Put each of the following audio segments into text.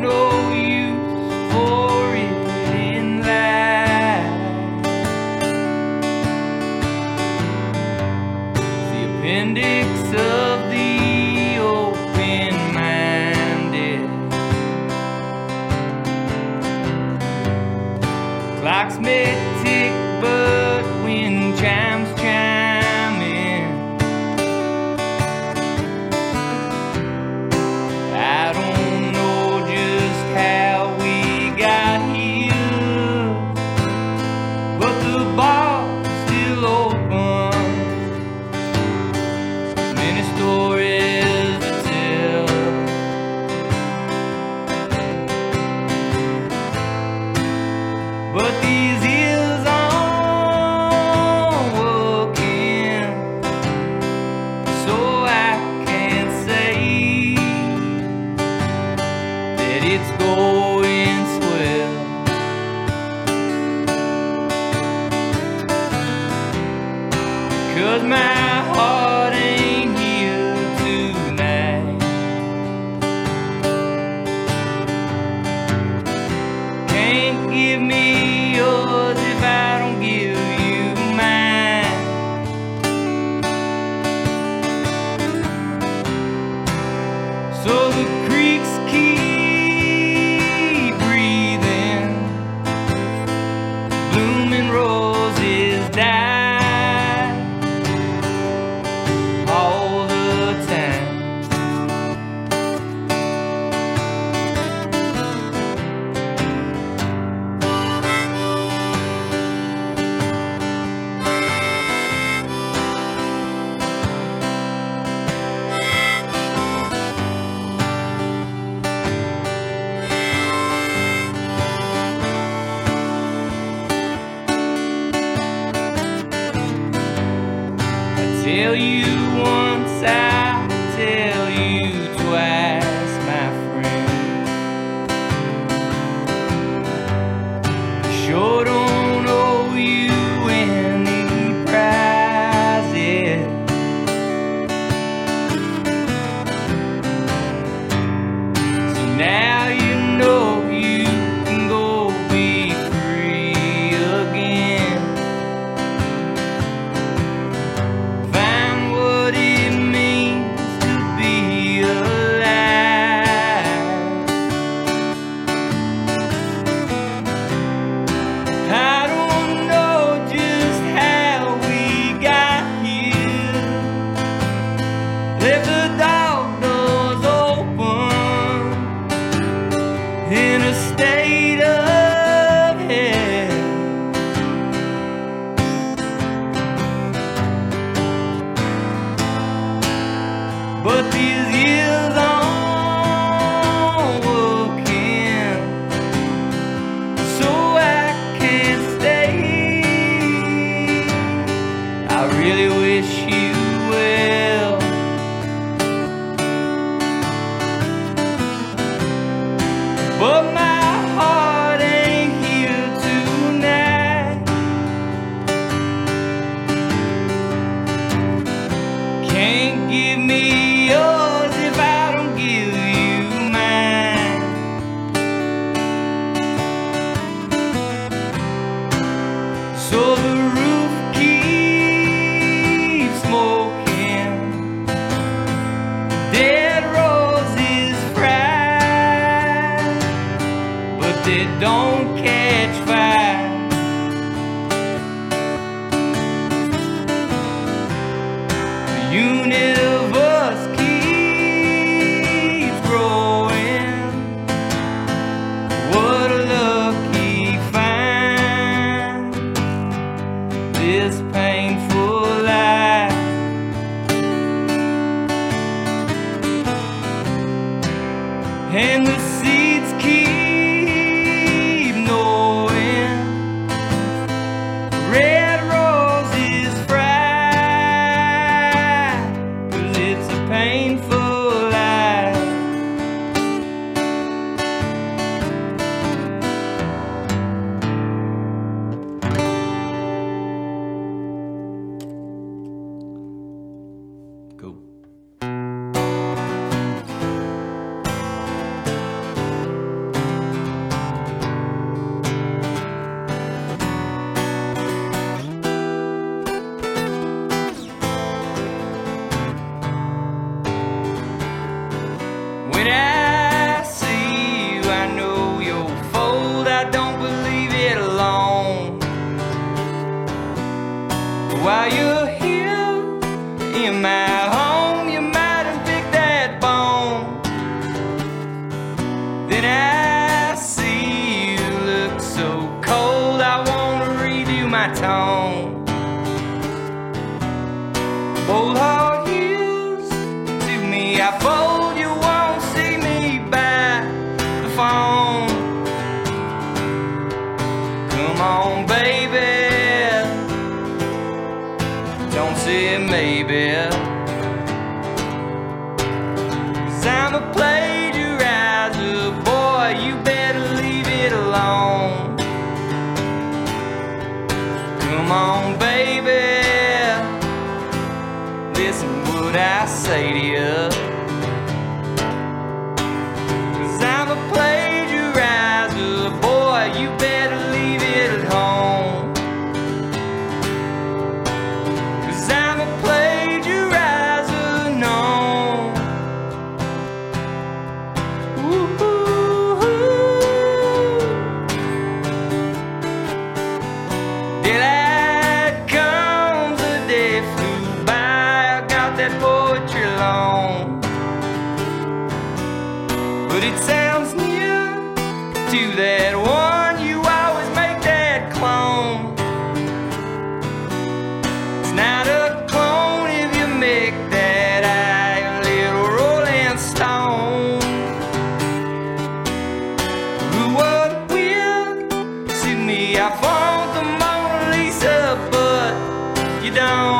know. give me yours if I these years over and the seeds keep baby. I found the Mona Lisa, but you don't.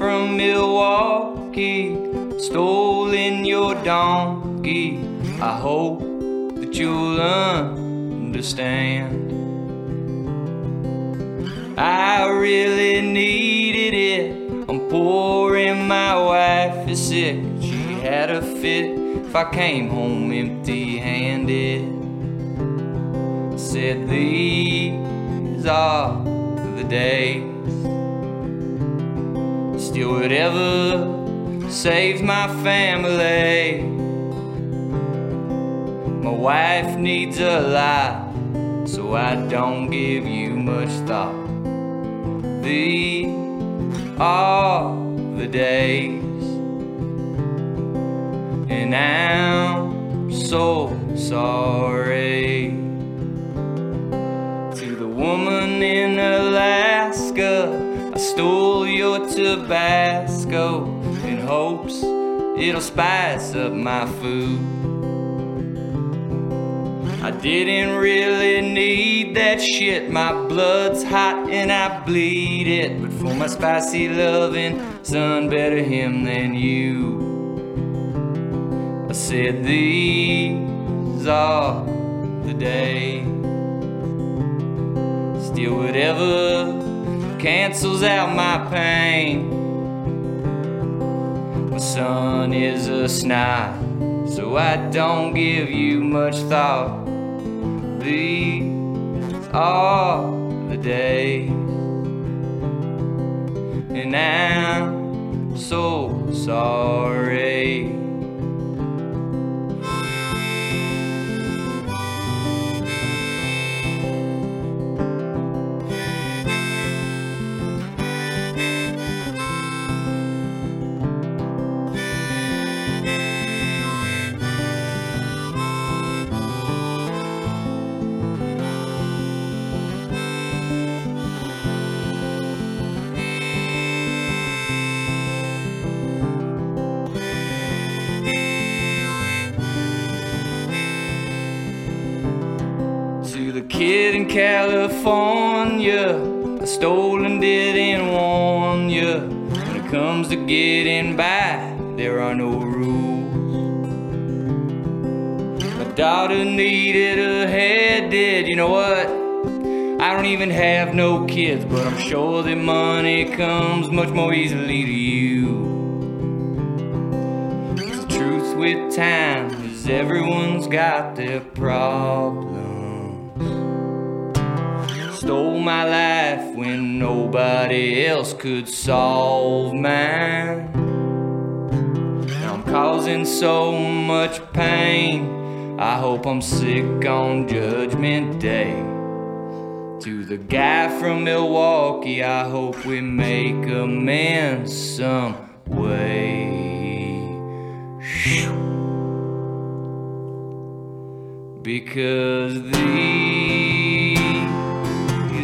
from Milwaukee, stolen your donkey. I hope that you'll understand. I really needed it. I'm poor and my wife is sick. She had a fit if I came home empty handed. I said, These are the days. Still, you would ever save my family. My wife needs a lot, so I don't give you much thought. The are the days, and I'm so sorry to the woman in Alaska stole your Tabasco in hopes it'll spice up my food. I didn't really need that shit. My blood's hot and I bleed it. But for my spicy loving, son, better him than you. I said, These are the days. Still, whatever cancels out my pain. My son is a snide, so I don't give you much thought. These are the days, and I'm so sorry. There are no rules. My daughter needed a head did you know what? I don't even have no kids, but I'm sure that money comes much more easily to you. The truth with time is everyone's got their problems. Stole my life when nobody else could solve mine. Causing so much pain. I hope I'm sick on Judgment Day. To the guy from Milwaukee, I hope we make amends some way. Because these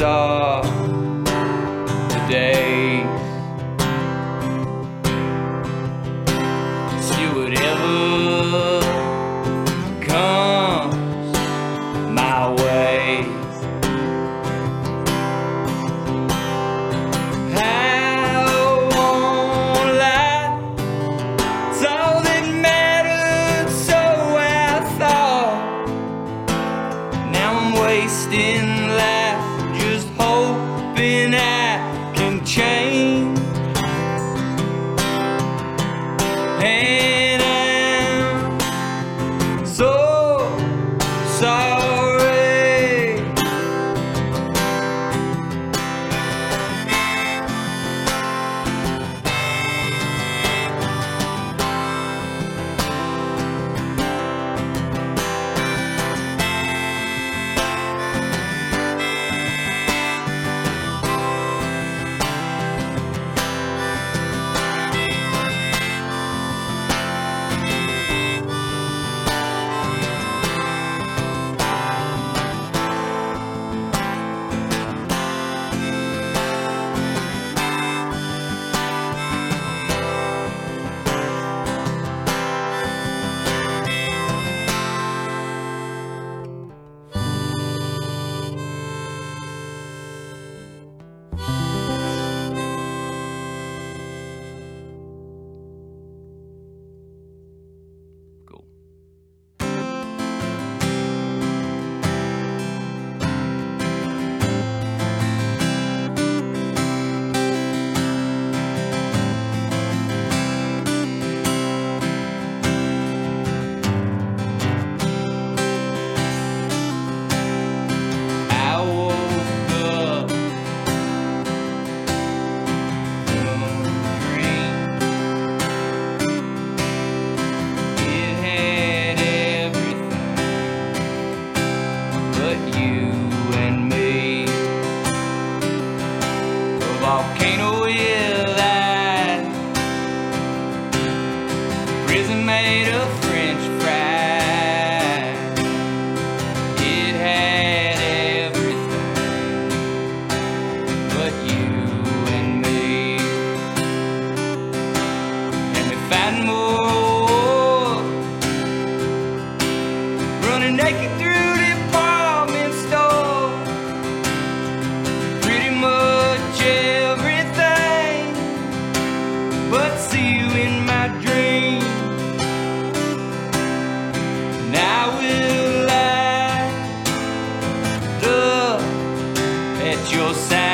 are the days. Wasting at your side.